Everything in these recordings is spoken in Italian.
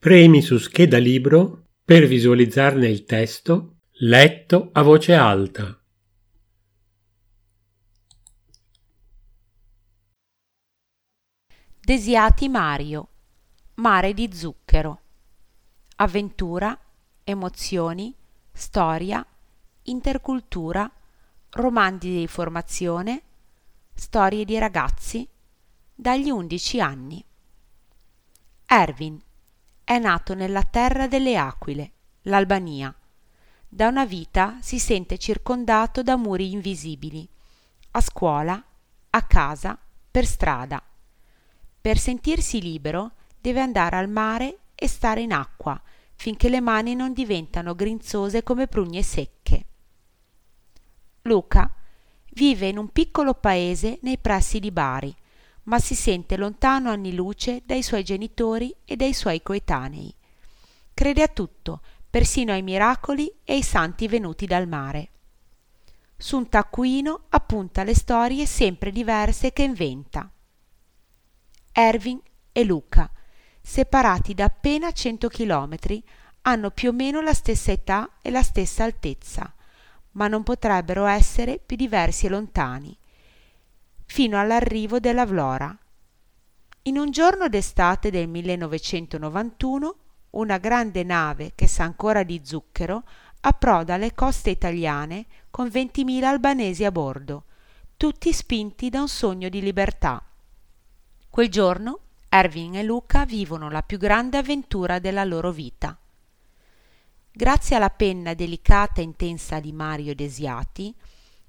Premi su scheda libro per visualizzarne il testo letto a voce alta. Desiati Mario, Mare di zucchero. Avventura, emozioni, storia, intercultura, romanzi di formazione, storie di ragazzi dagli 11 anni. Erwin è nato nella terra delle aquile, l'Albania. Da una vita si sente circondato da muri invisibili, a scuola, a casa, per strada. Per sentirsi libero deve andare al mare e stare in acqua finché le mani non diventano grinzose come prugne secche. Luca vive in un piccolo paese nei pressi di Bari, ma si sente lontano anni luce dai suoi genitori e dai suoi coetanei. Crede a tutto, persino ai miracoli e ai santi venuti dal mare. Su un taccuino appunta le storie sempre diverse che inventa. Erwin e Luca, separati da appena cento chilometri, hanno più o meno la stessa età e la stessa altezza, ma non potrebbero essere più diversi e lontani, fino all'arrivo della Vlora. In un giorno d'estate del 1991, una grande nave che sa ancora di zucchero approda alle coste italiane con 20.000 albanesi a bordo, tutti spinti da un sogno di libertà. Quel giorno Erwin e Luca vivono la più grande avventura della loro vita. Grazie alla penna delicata e intensa di Mario Desiati,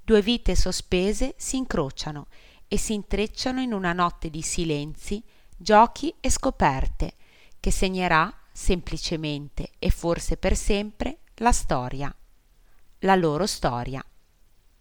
due vite sospese si incrociano e si intrecciano in una notte di silenzi, giochi e scoperte che segnerà semplicemente e forse per sempre la storia, la loro storia.